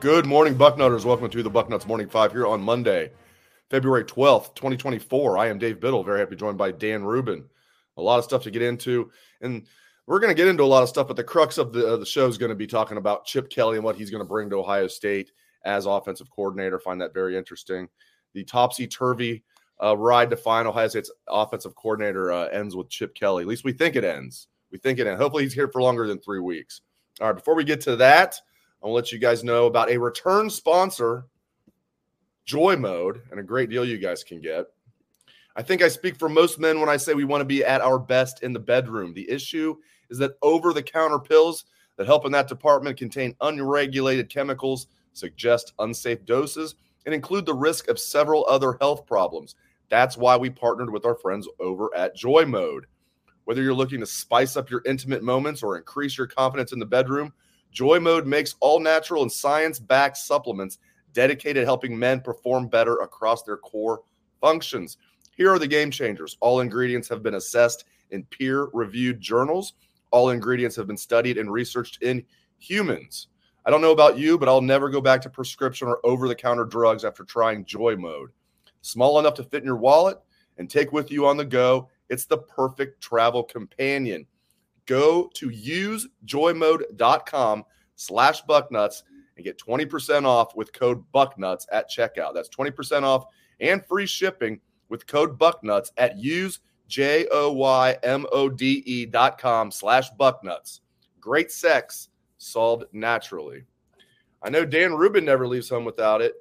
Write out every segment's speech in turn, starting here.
Good morning, Bucknutters. Welcome to the Bucknuts Morning Five here on Monday, February 12th, 2024. I am Dave Biddle, very happy to be joined by Dan Rubin. A lot of stuff to get into, and we're going to get into a lot of stuff, but the crux of the, the show is going to be talking about Chip Kelly and what he's going to bring to Ohio State as offensive coordinator. Find that very interesting. The topsy turvy uh, ride to find Ohio State's offensive coordinator uh, ends with Chip Kelly. At least we think it ends. We think it ends. Hopefully, he's here for longer than three weeks. All right, before we get to that, I'll let you guys know about a return sponsor, Joy Mode, and a great deal you guys can get. I think I speak for most men when I say we want to be at our best in the bedroom. The issue is that over the counter pills that help in that department contain unregulated chemicals, suggest unsafe doses, and include the risk of several other health problems. That's why we partnered with our friends over at Joy Mode. Whether you're looking to spice up your intimate moments or increase your confidence in the bedroom, Joy Mode makes all natural and science backed supplements dedicated to helping men perform better across their core functions. Here are the game changers. All ingredients have been assessed in peer reviewed journals. All ingredients have been studied and researched in humans. I don't know about you, but I'll never go back to prescription or over the counter drugs after trying Joy Mode. Small enough to fit in your wallet and take with you on the go. It's the perfect travel companion go to usejoymode.com slash bucknuts and get 20% off with code bucknuts at checkout. That's 20% off and free shipping with code bucknuts at usejoymode.com slash bucknuts. Great sex solved naturally. I know Dan Rubin never leaves home without it.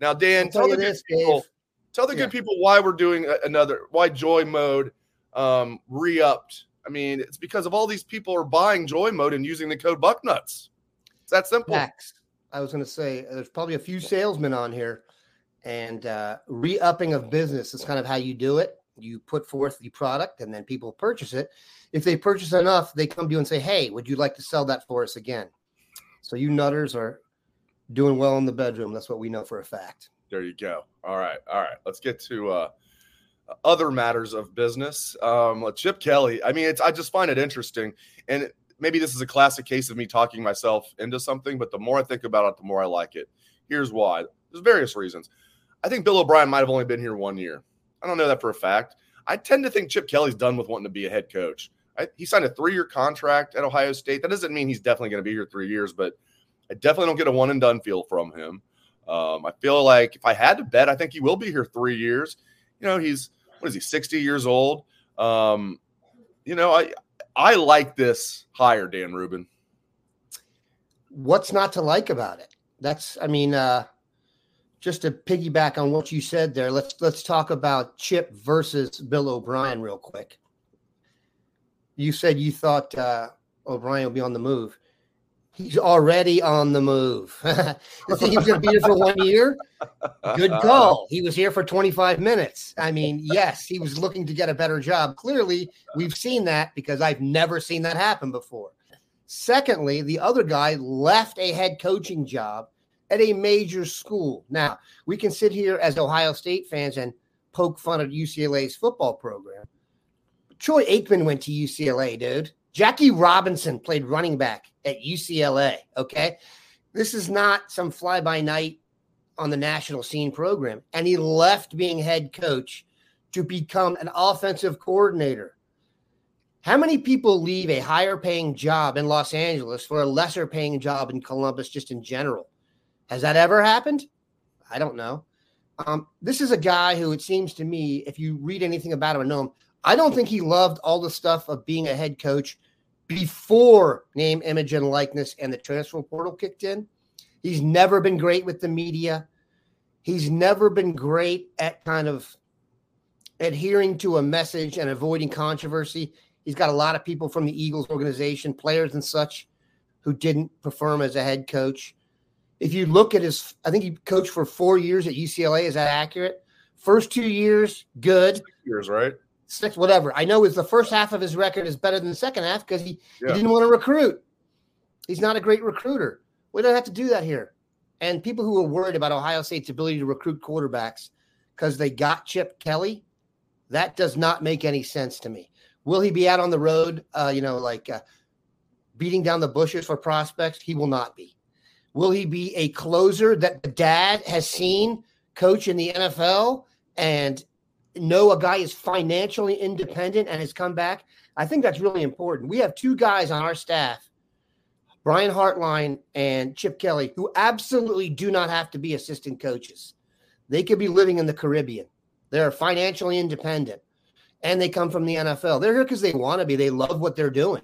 Now, Dan, tell, tell the this, good people, tell the yeah. good people why we're doing another, why Joy Mode um, re-upped I mean, it's because of all these people are buying Joy Mode and using the code Bucknuts. It's that simple. Max, I was going to say there's probably a few salesmen on here, and uh, re-upping of business is kind of how you do it. You put forth the product, and then people purchase it. If they purchase enough, they come to you and say, "Hey, would you like to sell that for us again?" So you nutters are doing well in the bedroom. That's what we know for a fact. There you go. All right, all right. Let's get to uh, other matters of business. Um, Chip Kelly, I mean, it's I just find it interesting, and maybe this is a classic case of me talking myself into something. But the more I think about it, the more I like it. Here's why: there's various reasons. I think Bill O'Brien might have only been here one year. I don't know that for a fact. I tend to think Chip Kelly's done with wanting to be a head coach. I, he signed a three-year contract at Ohio State. That doesn't mean he's definitely going to be here three years, but I definitely don't get a one and done feel from him. Um, I feel like if I had to bet, I think he will be here three years. You know, he's what is he 60 years old? Um you know i i like this hire dan rubin. What's not to like about it? That's i mean uh just to piggyback on what you said there let's let's talk about chip versus bill o'brien real quick. You said you thought uh o'brien would be on the move He's already on the move. you think he was going to be here for one year? Good call. He was here for 25 minutes. I mean, yes, he was looking to get a better job. Clearly, we've seen that because I've never seen that happen before. Secondly, the other guy left a head coaching job at a major school. Now, we can sit here as Ohio State fans and poke fun at UCLA's football program. Troy Aikman went to UCLA, dude. Jackie Robinson played running back at UCLA. Okay. This is not some fly by night on the national scene program. And he left being head coach to become an offensive coordinator. How many people leave a higher paying job in Los Angeles for a lesser paying job in Columbus, just in general? Has that ever happened? I don't know. Um, this is a guy who, it seems to me, if you read anything about him and know him, I don't think he loved all the stuff of being a head coach before name, image, and likeness and the transfer portal kicked in. He's never been great with the media. He's never been great at kind of adhering to a message and avoiding controversy. He's got a lot of people from the Eagles organization, players and such, who didn't him as a head coach. If you look at his, I think he coached for four years at UCLA. Is that accurate? First two years, good. Years, right? Six, whatever. I know is the first half of his record is better than the second half because he, yeah. he didn't want to recruit. He's not a great recruiter. We don't have to do that here. And people who are worried about Ohio State's ability to recruit quarterbacks because they got Chip Kelly, that does not make any sense to me. Will he be out on the road, uh, you know, like uh, beating down the bushes for prospects? He will not be. Will he be a closer that the dad has seen coach in the NFL and know a guy is financially independent and has come back? I think that's really important. We have two guys on our staff, Brian Hartline and Chip Kelly, who absolutely do not have to be assistant coaches. They could be living in the Caribbean. They're financially independent and they come from the NFL. They're here because they want to be. They love what they're doing.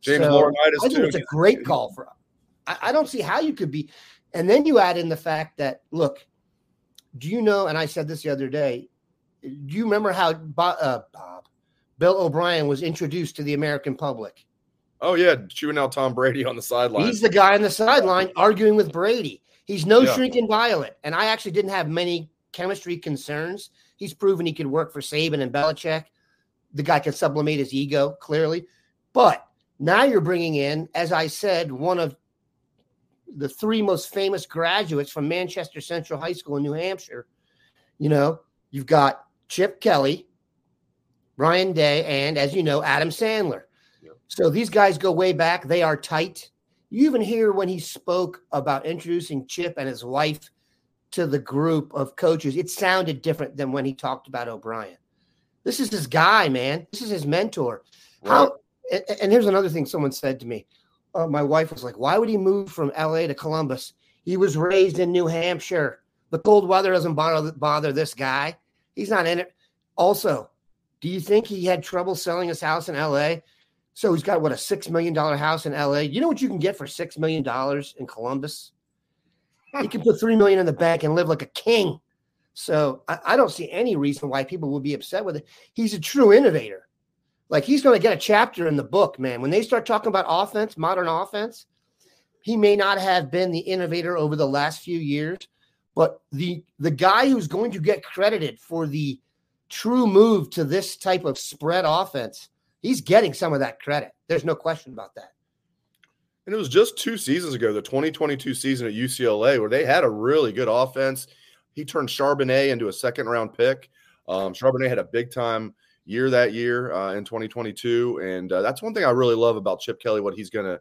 James so Laurinaitis I think it's a great call for. I, I don't see how you could be, and then you add in the fact that look, do you know? And I said this the other day. Do you remember how Bob, uh, Bob Bill O'Brien was introduced to the American public? Oh yeah, chewing out Tom Brady on the sideline. He's the guy on the sideline arguing with Brady. He's no yeah. shrinking violet, and I actually didn't have many chemistry concerns. He's proven he could work for Saban and Belichick. The guy can sublimate his ego clearly, but now you're bringing in, as I said, one of the three most famous graduates from Manchester Central High School in New Hampshire. You know, you've got Chip Kelly, Ryan Day, and as you know, Adam Sandler. So these guys go way back. They are tight. You even hear when he spoke about introducing Chip and his wife to the group of coaches, it sounded different than when he talked about O'Brien. This is his guy, man. This is his mentor. Right. How? And, and, here's another thing someone said to me. Uh, my wife was like, "Why would he move from L.A. to Columbus? He was raised in New Hampshire. The cold weather doesn't bother bother this guy. He's not in it." Also, do you think he had trouble selling his house in L.A.? So he's got what a six million dollar house in L.A. You know what you can get for six million dollars in Columbus? he can put three million in the bank and live like a king. So I, I, don't see any reason why people would be upset with it. He's a true innovator. Like he's going to get a chapter in the book, man. When they start talking about offense, modern offense, he may not have been the innovator over the last few years, but the the guy who's going to get credited for the true move to this type of spread offense, he's getting some of that credit. There's no question about that. And it was just two seasons ago, the 2022 season at UCLA, where they had a really good offense. He turned Charbonnet into a second round pick. Um, Charbonnet had a big time year that year uh, in 2022. And uh, that's one thing I really love about Chip Kelly, what he's to,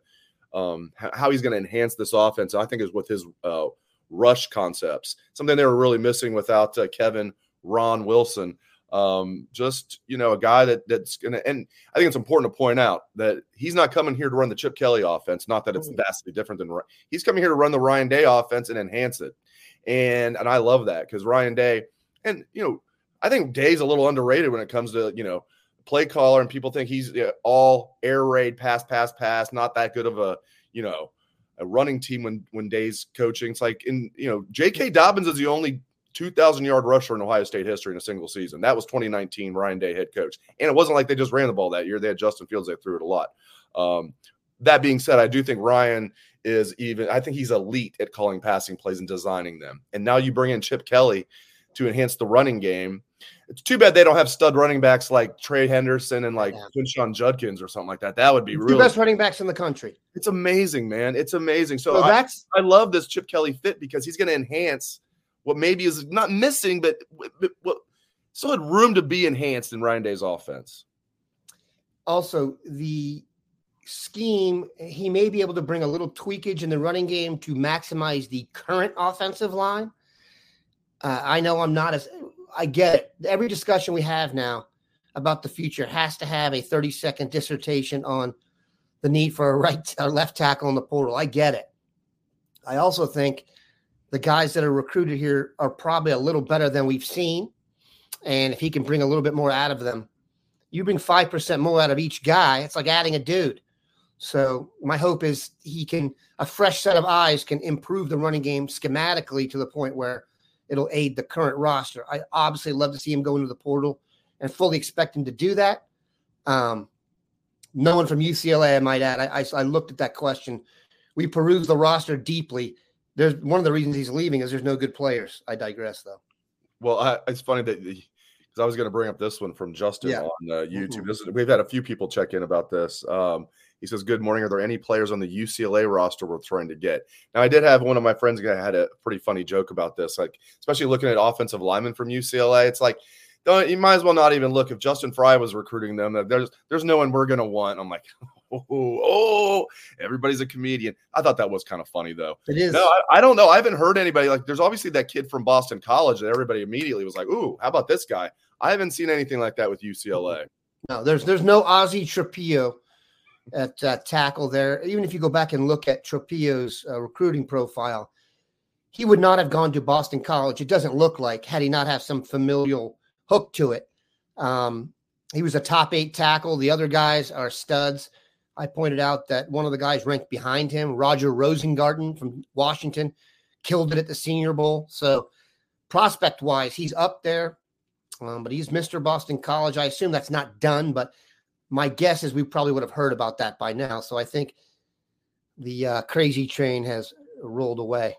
um, how he's to enhance this offense, I think, is with his uh, rush concepts, something they were really missing without uh, Kevin Ron Wilson. Um, just you know, a guy that that's gonna and I think it's important to point out that he's not coming here to run the Chip Kelly offense. Not that it's mm. vastly different than he's coming here to run the Ryan Day offense and enhance it. And and I love that because Ryan Day, and you know, I think Day's a little underrated when it comes to, you know, play caller and people think he's all air raid, pass, pass, pass, not that good of a, you know, a running team when when Day's coaching. It's like in, you know, J.K. Dobbins is the only 2,000 yard rusher in Ohio State history in a single season. That was 2019, Ryan Day head coach. And it wasn't like they just ran the ball that year. They had Justin Fields, they threw it a lot. Um, that being said, I do think Ryan is even, I think he's elite at calling passing plays and designing them. And now you bring in Chip Kelly to enhance the running game. It's too bad they don't have stud running backs like Trey Henderson and like yeah. Judkins or something like that. That would be really the best running backs in the country. It's amazing, man. It's amazing. So, so that's I, I love this Chip Kelly fit because he's going to enhance what maybe is not missing, but what still had room to be enhanced in Ryan Day's offense. Also, the scheme, he may be able to bring a little tweakage in the running game to maximize the current offensive line. Uh, I know I'm not as I get it. Every discussion we have now about the future has to have a 30 second dissertation on the need for a right or left tackle in the portal. I get it. I also think the guys that are recruited here are probably a little better than we've seen. And if he can bring a little bit more out of them, you bring 5% more out of each guy, it's like adding a dude. So my hope is he can, a fresh set of eyes can improve the running game schematically to the point where it'll aid the current roster. I obviously love to see him go into the portal and fully expect him to do that. Um, no one from UCLA, I might add. I, I, I looked at that question. We perused the roster deeply. There's one of the reasons he's leaving is there's no good players. I digress, though. Well, I, it's funny that because I was going to bring up this one from Justin yeah. on uh, YouTube. Mm-hmm. This is, we've had a few people check in about this. Um, he says, "Good morning. Are there any players on the UCLA roster we're trying to get?" Now, I did have one of my friends I had a pretty funny joke about this, like especially looking at offensive linemen from UCLA. It's like, don't you might as well not even look if Justin Frye was recruiting them. Uh, there's there's no one we're gonna want. I'm like, oh, oh, everybody's a comedian. I thought that was kind of funny though. It is. No, I, I, don't know. I haven't heard anybody like. There's obviously that kid from Boston College that everybody immediately was like, ooh, how about this guy? I haven't seen anything like that with UCLA. No, there's there's no Ozzy Trapilo at uh, tackle there. Even if you go back and look at Trapilo's uh, recruiting profile, he would not have gone to Boston College. It doesn't look like had he not have some familial hook to it. Um, he was a top eight tackle. The other guys are studs. I pointed out that one of the guys ranked behind him, Roger Rosengarten from Washington, killed it at the Senior Bowl. So, prospect wise, he's up there. Um, but he's Mr. Boston College. I assume that's not done, but my guess is we probably would have heard about that by now. So I think the uh, crazy train has rolled away.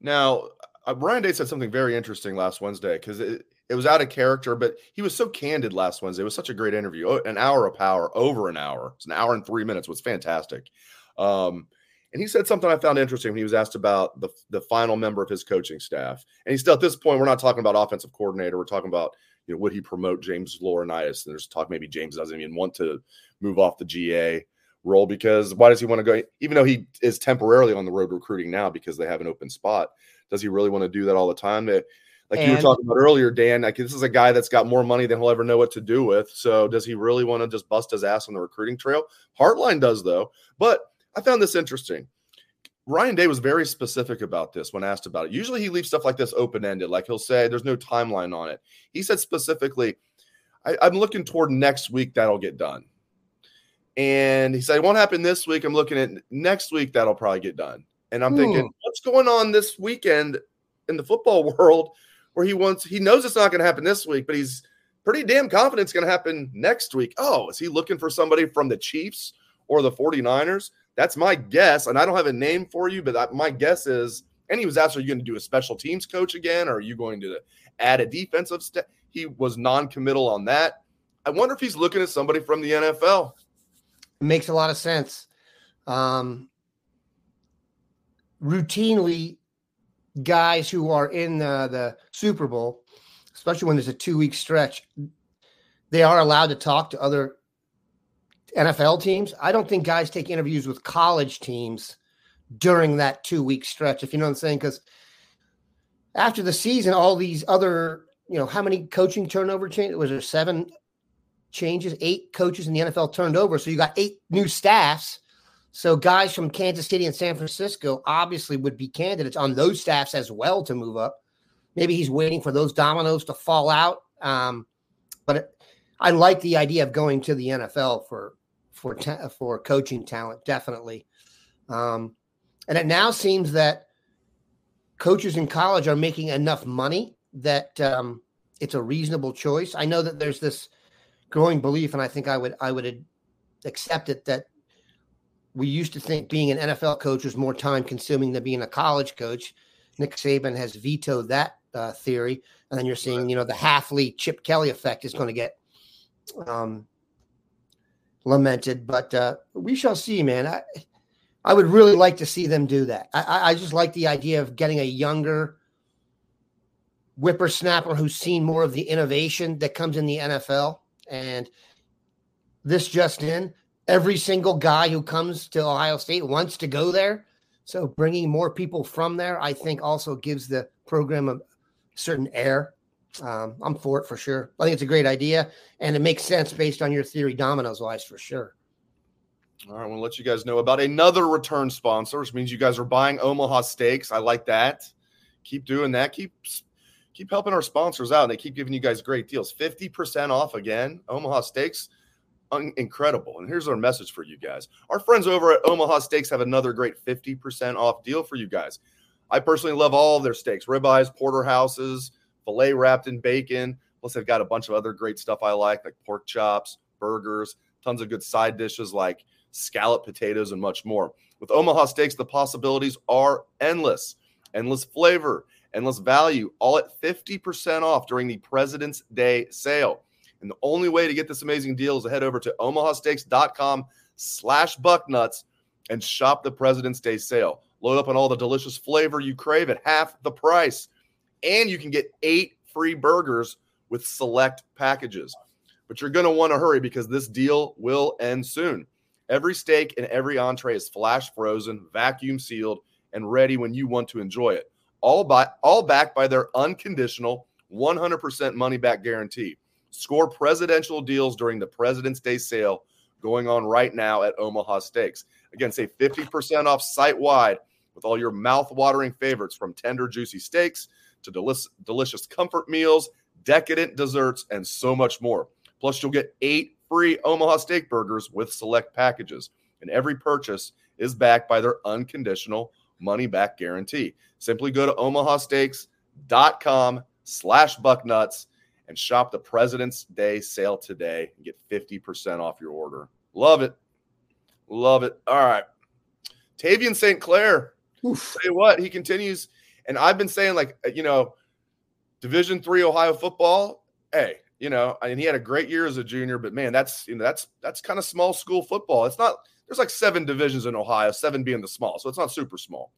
Now, uh, Brian Day said something very interesting last Wednesday because it, it was out of character, but he was so candid last Wednesday. It was such a great interview. Oh, an hour of power, over an hour. It's an hour and three minutes. was fantastic. Um, and he said something I found interesting when he was asked about the, the final member of his coaching staff. And he still at this point, we're not talking about offensive coordinator. We're talking about you know, would he promote James Laurinaitis? And there's talk maybe James doesn't even want to move off the GA role because why does he want to go? Even though he is temporarily on the road recruiting now because they have an open spot, does he really want to do that all the time? That, like and, you were talking about earlier, Dan, like this is a guy that's got more money than he'll ever know what to do with. So does he really want to just bust his ass on the recruiting trail? Hartline does though. But I found this interesting. Ryan Day was very specific about this when asked about it. Usually he leaves stuff like this open ended, like he'll say there's no timeline on it. He said specifically, I, am looking toward next week that'll get done. And he said, it won't happen this week. I'm looking at next week that'll probably get done. And I'm thinking, hmm. what's going on this weekend in the football world where he wants, he knows it's not going to happen this week, but he's pretty damn confident it's going to happen next week. Oh, is he looking for somebody from the Chiefs or the 49ers? That's my guess. And I don't have a name for you, but my guess is, and he was asked, Are you going to do a special teams coach again? Or are you going to add a defensive step? He was non committal on that. I wonder if he's looking at somebody from the NFL. It makes a lot of sense. Um, routinely, guys who are in the, the Super Bowl, especially when there's a two week stretch, they are allowed to talk to other NFL teams. I don't think guys take interviews with college teams during that two week stretch, if you know what I'm saying. Because after the season, all these other, you know, how many coaching turnover changes? Was there seven changes? Eight coaches in the NFL turned over. So you got eight new staffs. So guys from Kansas City and San Francisco obviously would be candidates on those staffs as well to move up. Maybe he's waiting for those dominoes to fall out. Um, but it, I like the idea of going to the NFL for for ta- for coaching talent, definitely. Um, and it now seems that coaches in college are making enough money that um, it's a reasonable choice. I know that there's this growing belief, and I think I would I would accept it that we used to think being an NFL coach was more time consuming than being a college coach. Nick Saban has vetoed that uh, theory, and then you're seeing you know the Hafley Chip Kelly effect is going to get um, lamented, but uh, we shall see, man. I, I would really like to see them do that. I, I just like the idea of getting a younger whippersnapper who's seen more of the innovation that comes in the NFL. And this just in, every single guy who comes to Ohio State wants to go there. So bringing more people from there, I think, also gives the program a certain air. Um, I'm for it for sure. I think it's a great idea, and it makes sense based on your theory, dominoes wise, for sure. All right, I want to let you guys know about another return sponsor, which means you guys are buying Omaha Steaks. I like that. Keep doing that. Keep keep helping our sponsors out, and they keep giving you guys great deals. Fifty percent off again. Omaha Steaks, un- incredible. And here's our message for you guys: Our friends over at Omaha Steaks have another great fifty percent off deal for you guys. I personally love all of their steaks, ribeyes, porterhouses filet wrapped in bacon. Plus, they've got a bunch of other great stuff I like, like pork chops, burgers, tons of good side dishes like scallop potatoes, and much more. With Omaha Steaks, the possibilities are endless, endless flavor, endless value, all at 50% off during the President's Day sale. And the only way to get this amazing deal is to head over to omahasteaks.com slash bucknuts and shop the President's Day sale. Load up on all the delicious flavor you crave at half the price and you can get eight free burgers with select packages. But you're going to want to hurry because this deal will end soon. Every steak and every entree is flash frozen, vacuum sealed, and ready when you want to enjoy it. All by all backed by their unconditional 100% money back guarantee. Score presidential deals during the President's Day sale going on right now at Omaha Steaks. Again, say 50% off site wide with all your mouth watering favorites from tender, juicy steaks to delish, delicious comfort meals, decadent desserts, and so much more. Plus, you'll get eight free Omaha steak burgers with select packages. And every purchase is backed by their unconditional money back guarantee. Simply go to omahasteaks.com slash bucknuts and shop the President's Day sale today and get 50% off your order. Love it. Love it. All right. Tavien St. Clair. Oof. Tell you what, he continues – and I've been saying, like, uh, you know, Division three Ohio football. Hey, you know, and he had a great year as a junior, but man, that's you know, that's that's kind of small school football. It's not. There's like seven divisions in Ohio, seven being the small, so it's not super small.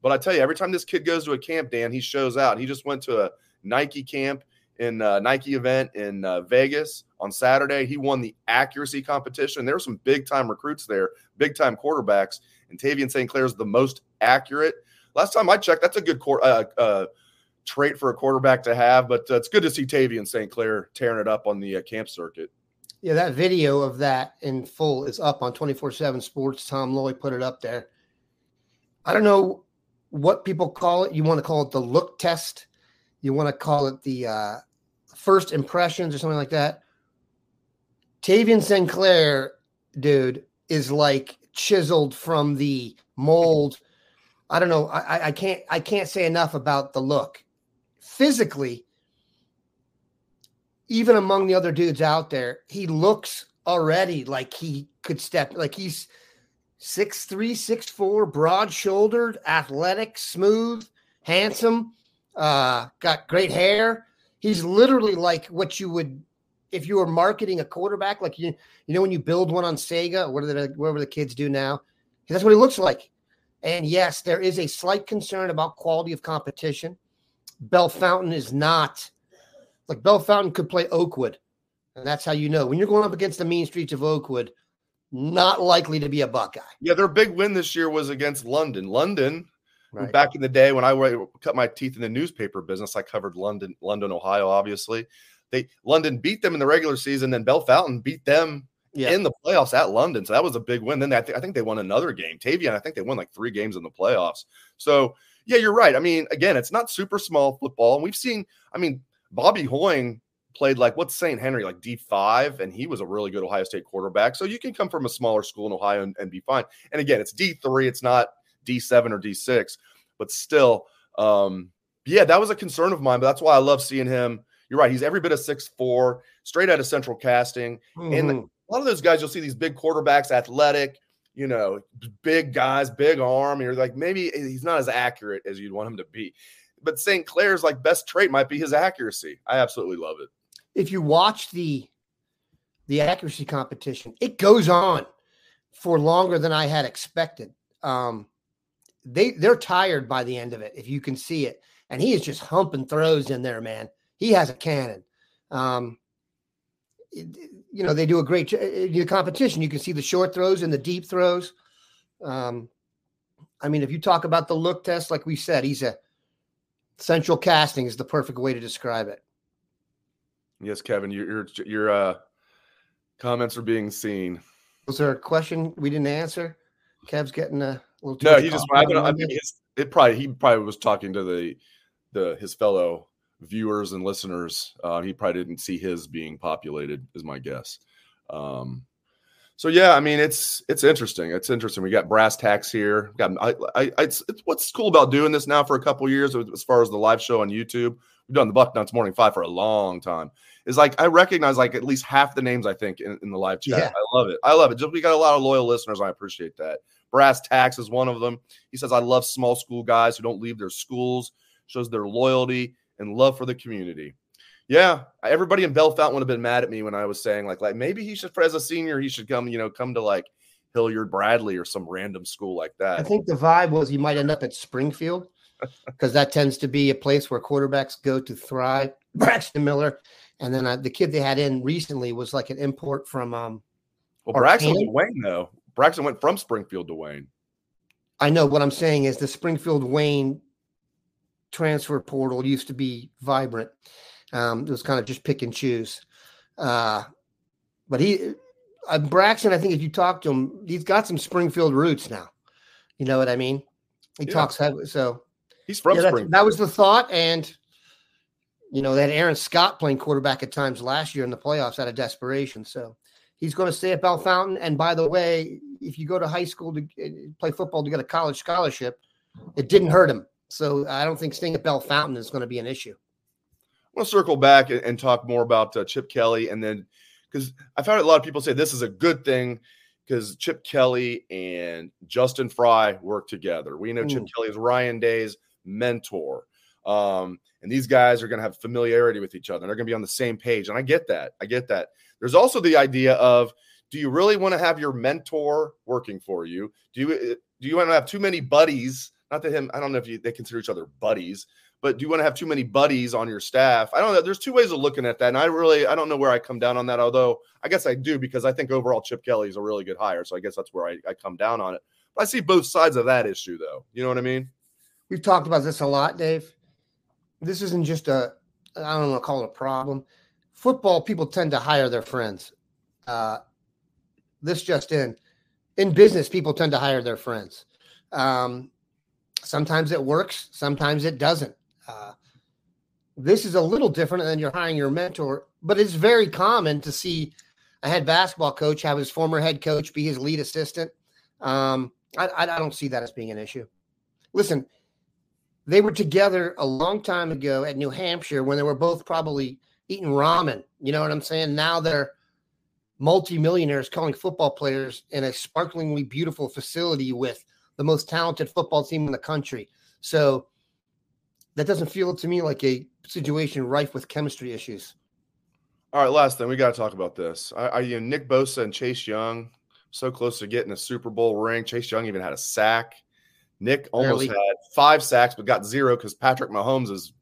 But I tell you, every time this kid goes to a camp, Dan, he shows out. He just went to a Nike camp in uh, Nike event in uh, Vegas on Saturday. He won the accuracy competition. There were some big time recruits there, big time quarterbacks, and Tavien St. Clair is the most accurate last time I checked, that's a good uh, uh, trait for a quarterback to have. But uh, it's good to see Tavien St. Clair tearing it up on the uh, camp circuit. Yeah, that video of that in full is up on 24 7 Sports. Tom Lloyd put it up there. I don't know what people call it. You want to call it the look test, you want to call it the uh, first impressions or something like that. Tavien St. Clair, dude, is like chiseled from the mold I don't know. I, I can't I can't say enough about the look. Physically, even among the other dudes out there, he looks already like he could step like he's six three, six four, broad shouldered, athletic, smooth, handsome, uh, got great hair. He's literally like what you would if you were marketing a quarterback, like you you know when you build one on Sega, what are the whatever the kids do now. That's what he looks like. And yes, there is a slight concern about quality of competition. Bellefontaine is not like Bellefontaine could play Oakwood. And that's how you know when you're going up against the mean streets of Oakwood, not likely to be a Buckeye. Yeah, their big win this year was against London. London, right. back in the day when I cut my teeth in the newspaper business, I covered London, London, Ohio, obviously. They London beat them in the regular season, then Bellefontaine beat them yeah. in the playoffs at London. So that was a big win. Then I, th- I think they won another game. Tavien, I think they won like three games in the playoffs. So yeah, you're right. I mean, again, it's not super small football. And we've seen, I mean, Bobby Hoying played like what's St. Henry, like D5, and he was a really good Ohio State quarterback. So you can come from a smaller school in Ohio and, and be fine. And again, it's D3, it's not D7 or D6, but still, um, yeah, that was a concern of mine. But that's why I love seeing him. You're right. He's every bit of six four, straight out of central casting. Mm-hmm. And a lot of those guys, you'll see these big quarterbacks, athletic, you know, big guys, big arm. You're like, maybe he's not as accurate as you'd want him to be. But St. Clair's like best trait might be his accuracy. I absolutely love it. If you watch the the accuracy competition, it goes on for longer than I had expected. Um, they they're tired by the end of it, if you can see it. And he is just humping throws in there, man. He has a cannon. Um, you know they do a great the competition. You can see the short throws and the deep throws. Um, I mean, if you talk about the look test, like we said, he's a central casting is the perfect way to describe it. Yes, Kevin, your your, your uh, comments are being seen. Was there a question we didn't answer? Kev's getting a little. no, he just. I, don't, I think his, it probably he probably was talking to the the his fellow viewers and listeners. Uh, he probably didn't see his being populated, is my guess. Um, so yeah, I mean it's it's interesting. It's interesting. We got brass tacks here. got I, I, I it's, it's, what's cool about doing this now for a couple years as far as the live show on YouTube. We've done the Buck Bucknuts Morning Five for a long time. Is like I recognize like at least half the names I think in, in the live chat. Yeah. I love it. I love it. Just we got a lot of loyal listeners. I appreciate that. Brass Tacks is one of them. He says I love small school guys who don't leave their schools. Shows their loyalty and love for the community. Yeah, everybody in Bellefontaine would have been mad at me when I was saying like like maybe he should as a senior he should come you know come to like Hilliard Bradley or some random school like that. I think the vibe was he might end up at Springfield because that tends to be a place where quarterbacks go to thrive. Braxton Miller, and then uh, the kid they had in recently was like an import from. um Well, Braxton was Wayne though. Braxton went from Springfield to Wayne. I know what I'm saying is the Springfield Wayne transfer portal used to be vibrant. Um, it was kind of just pick and choose. Uh, but he, uh, Braxton, I think if you talk to him, he's got some Springfield roots now. You know what I mean? He yeah. talks heavy, so he's from yeah, That was the thought, and you know that Aaron Scott playing quarterback at times last year in the playoffs out of desperation. So he's going to stay at Bellefontaine. And by the way, if you go to high school to uh, play football to get a college scholarship, it didn't hurt him. So I don't think staying at Fountain is going to be an issue. I want to circle back and, and talk more about uh, Chip Kelly, and then because I've had a lot of people say this is a good thing because Chip Kelly and Justin Frye work together. We know Ooh. Chip Kelly is Ryan Day's mentor. Um, and these guys are going to have familiarity with each other. They're going to be on the same page. And I get that. I get that. There's also the idea of do you really want to have your mentor working for you? Do you uh, do you want to have too many buddies not that him, I don't know if you, they consider each other buddies, but do you want to have too many buddies on your staff? I don't know. There's two ways of looking at that. And I really, I don't know where I come down on that, although I guess I do because I think overall Chip Kelly is a really good hire. So I guess that's where I, I come down on it. But I see both sides of that issue, though. You know what I mean? We've talked about this a lot, Dave. This isn't just a, I don't want to call it a problem. Football people tend to hire their friends. Uh, this just in. In business, people tend to hire their friends. Um, Sometimes it works, sometimes it doesn't. Uh, this is a little different than you're hiring your mentor, but it's very common to see a head basketball coach have his former head coach be his lead assistant. Um, I, I don't see that as being an issue. Listen, they were together a long time ago at New Hampshire when they were both probably eating ramen. You know what I'm saying? Now they're multimillionaires calling football players in a sparklingly beautiful facility with the most talented football team in the country. So that doesn't feel to me like a situation rife with chemistry issues. All right, last thing we got to talk about this. I, I you know, Nick Bosa and Chase Young so close to getting a Super Bowl ring. Chase Young even had a sack. Nick almost Barely. had five sacks, but got zero because Patrick Mahomes is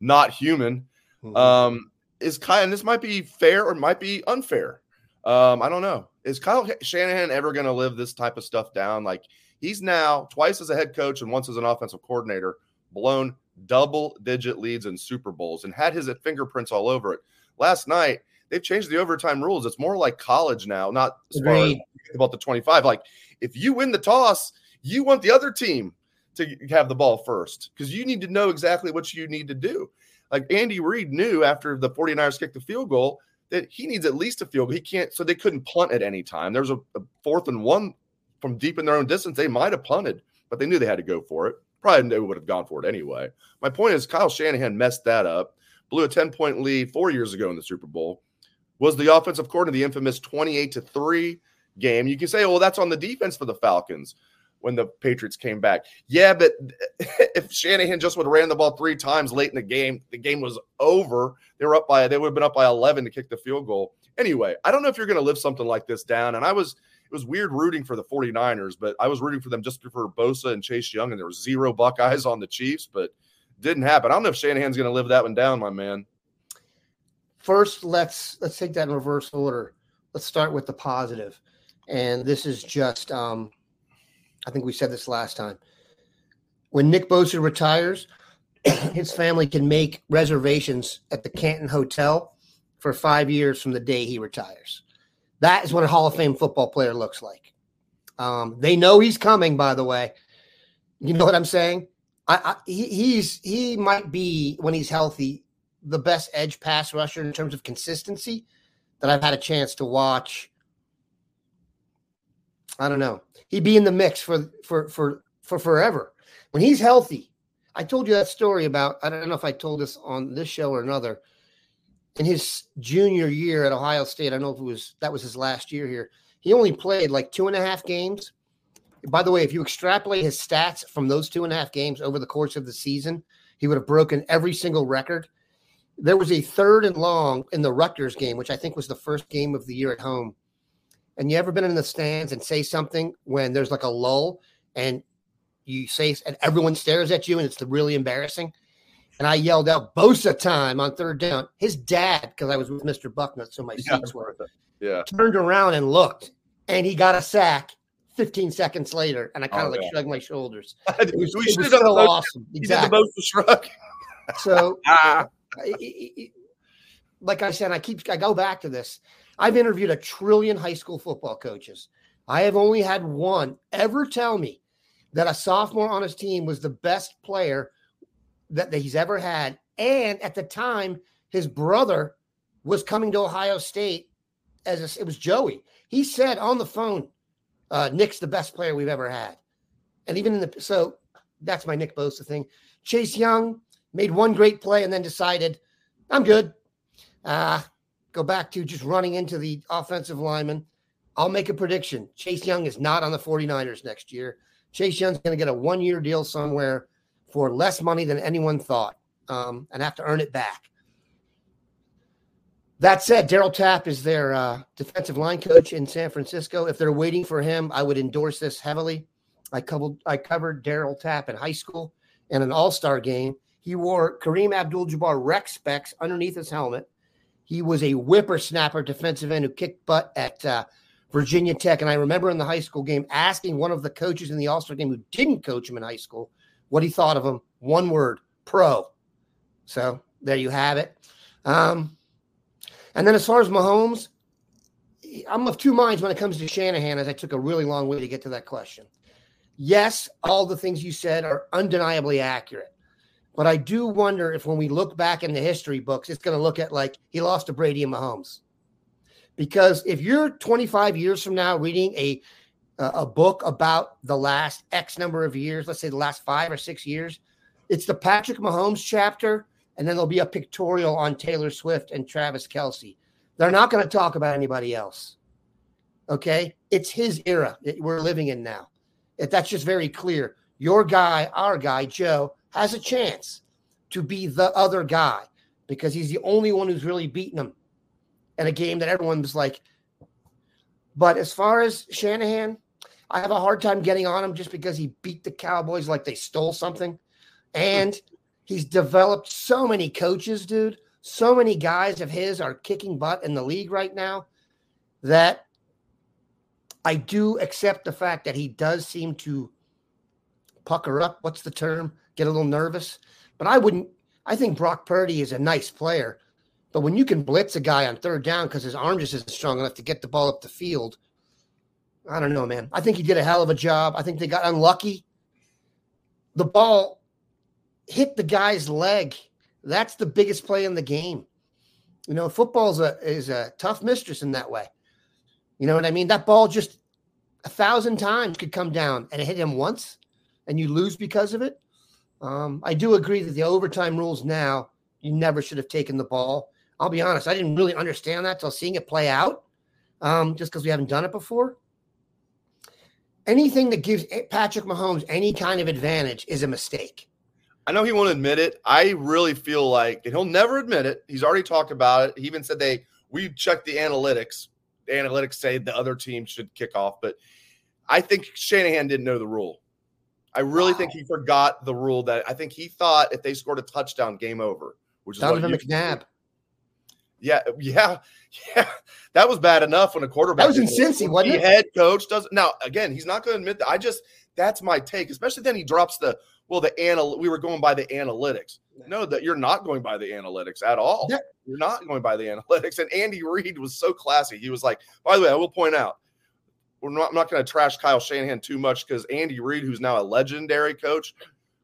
not human. Mm-hmm. Um, is Kyle, and this might be fair or might be unfair. Um, I don't know. Is Kyle Shanahan ever going to live this type of stuff down? Like He's now twice as a head coach and once as an offensive coordinator, blown double digit leads in Super Bowls and had his fingerprints all over it. Last night, they've changed the overtime rules. It's more like college now, not as far as about the 25. Like if you win the toss, you want the other team to have the ball first because you need to know exactly what you need to do. Like Andy Reid knew after the 49ers kicked the field goal that he needs at least a field goal. He can't, so they couldn't punt at any time. There was a, a fourth and one from deep in their own distance, they might have punted, but they knew they had to go for it. Probably they would have gone for it anyway. My point is, Kyle Shanahan messed that up, blew a 10 point lead four years ago in the Super Bowl, was the offensive coordinator, of the infamous 28 to 3 game. You can say, well, that's on the defense for the Falcons when the Patriots came back. Yeah, but if Shanahan just would have ran the ball three times late in the game, the game was over. They were up by they would have been up by 11 to kick the field goal. Anyway, I don't know if you're going to live something like this down. And I was was weird rooting for the 49ers, but I was rooting for them just for Bosa and Chase Young, and there was zero Buckeyes on the Chiefs, but didn't happen. I don't know if Shanahan's going to live that one down, my man. First, let's let's take that in reverse order. Let's start with the positive, and this is just um, I think we said this last time. When Nick Bosa retires, his family can make reservations at the Canton Hotel for five years from the day he retires. That is what a Hall of Fame football player looks like. Um, they know he's coming, by the way. You know what I'm saying? I, I he, he's he might be when he's healthy the best edge pass rusher in terms of consistency that I've had a chance to watch. I don't know. He'd be in the mix for for for for forever when he's healthy. I told you that story about I don't know if I told this on this show or another. In his junior year at Ohio State, I don't know if it was that was his last year here. He only played like two and a half games. By the way, if you extrapolate his stats from those two and a half games over the course of the season, he would have broken every single record. There was a third and long in the Rutgers game, which I think was the first game of the year at home. And you ever been in the stands and say something when there's like a lull and you say and everyone stares at you and it's really embarrassing? And I yelled out Bosa time on third down. His dad, because I was with Mr. Bucknut, so my Yeah. seats were Yeah. turned around and looked, and he got a sack 15 seconds later. And I kind Oh, of like yeah. shrugged my shoulders. we It was, should it was so the most. awesome. He Exactly. did the shrug. So, Ah, like I said, I keep I go back to this. I've interviewed a trillion high school football coaches. I have only had one ever tell me that a sophomore on his team was the best player that, that he's ever had. And at the time, his brother was coming to Ohio State as a, it was Joey. He said on the phone, uh, Nick's the best player we've ever had. And even in the so that's my Nick Bosa thing. Chase Young made one great play and then decided, I'm good. Uh, go back to just running into the offensive lineman. I'll make a prediction. Chase Young is not on the 49ers next year. Chase Young's going to get a one year deal somewhere for less money than anyone thought um, and have to earn it back. That said, Darryl Tapp is their uh, defensive line coach in San Francisco. If they're waiting for him, I would endorse this heavily. I covered I covered Darryl Tapp in high school in an All Star game. He wore Kareem Abdul-Jabbar rec specs underneath his helmet. He was a whippersnapper defensive end who kicked butt at uh, Virginia Tech. And I remember in the high school game asking one of the coaches in the All Star game who didn't coach him in high school what he thought of him. One word: pro. So there you have it. Um, and then as far as Mahomes, I'm of two minds when it comes to Shanahan, as I took a really long way to get to that question. Yes, all the things you said are undeniably accurate. But I do wonder if when we look back in the history books, it's going to look at like he lost to Brady and Mahomes. Because if you're 25 years from now reading a a book about the last X number of years, let's say the last five or six years, it's the Patrick Mahomes chapter, and then there'll be a pictorial on Taylor Swift and Travis Kelce. They're not going to talk about anybody else. Okay, it's his era that we're living in now. If that's just very clear. Your guy, our guy, Joe, has a chance to be the other guy because he's the only one who's really beaten him in a game that everyone was like. But as far as Shanahan, I have a hard time getting on him just because he beat the Cowboys like they stole something. And he's developed so many coaches, dude. So many guys of his are kicking butt in the league right now that I do accept the fact that he does seem to pucker up. What's the term? Get a little nervous. But I wouldn't. I think Brock Purdy is a nice player. But when you can blitz a guy on third down because his arm just isn't strong enough to get the ball up the field, I don't know, man. I think he did a hell of a job. I think they got unlucky. The ball hit the guy's leg. That's the biggest play in the game. You know, football's a is a tough mistress in that way. You know what I mean? That ball just a thousand times could come down and it hit him once, and you lose because of it. Um, I do agree that the overtime rules now, you never should have taken the ball. I'll be honest, I didn't really understand that till seeing it play out, um, just because we haven't done it before. Anything that gives Patrick Mahomes any kind of advantage is a mistake. I know he won't admit it. I really feel like, and he'll never admit it. He's already talked about it. He even said they we checked the analytics. The analytics say the other team should kick off, but I think Shanahan didn't know the rule. I really think he forgot the rule that I think he thought if they scored a touchdown, game over. Which is Donovan what you- McNabb. Yeah, yeah, yeah. That was bad enough when a quarterback. That was in. Cincy, wasn't the it? Head coach does now. Again, he's not going to admit that. I just that's my take. Especially then he drops the well, the anal we were going by the analytics. No, that you're not going by the analytics at all. Yeah. You're not going by the analytics. And Andy Reid was so classy. He was like, by the way, I will point out, we're not, I'm not going to trash Kyle Shanahan too much because Andy Reid, who's now a legendary coach,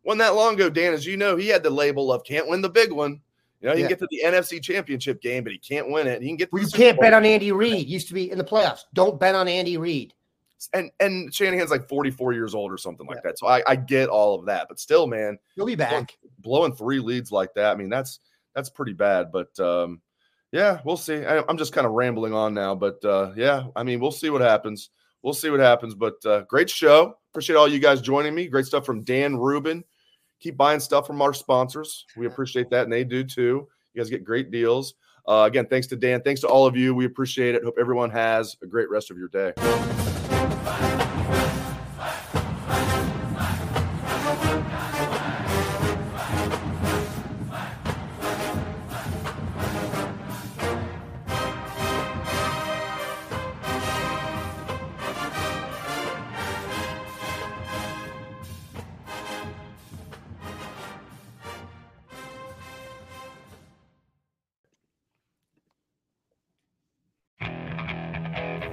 wasn't that long ago, Dan, as you know, he had the label of can't win the big one. You know, he Yeah. can get to the NFC championship game, but he can't win it. He can get Well, you Super can't Bowl. bet on Andy Reid. Used to be in the playoffs. Don't bet on Andy Reid. and and Shanahan's like 44 years old or something like Yeah. that. So I, I get all of that, but still, man, He'll be back. blowing three leads like that. I mean, that's that's pretty bad. But um, yeah, we'll see. I, I'm just kind of rambling on now, but uh, yeah, I mean, we'll see what happens. We'll see what happens. But uh, great show. Appreciate all you guys joining me. Great stuff from Dan Rubin. Keep buying stuff from our sponsors. We appreciate that, and they do too. You guys get great deals. Uh, again, thanks to Dan. Thanks to all of you. We appreciate it. Hope everyone has a great rest of your day.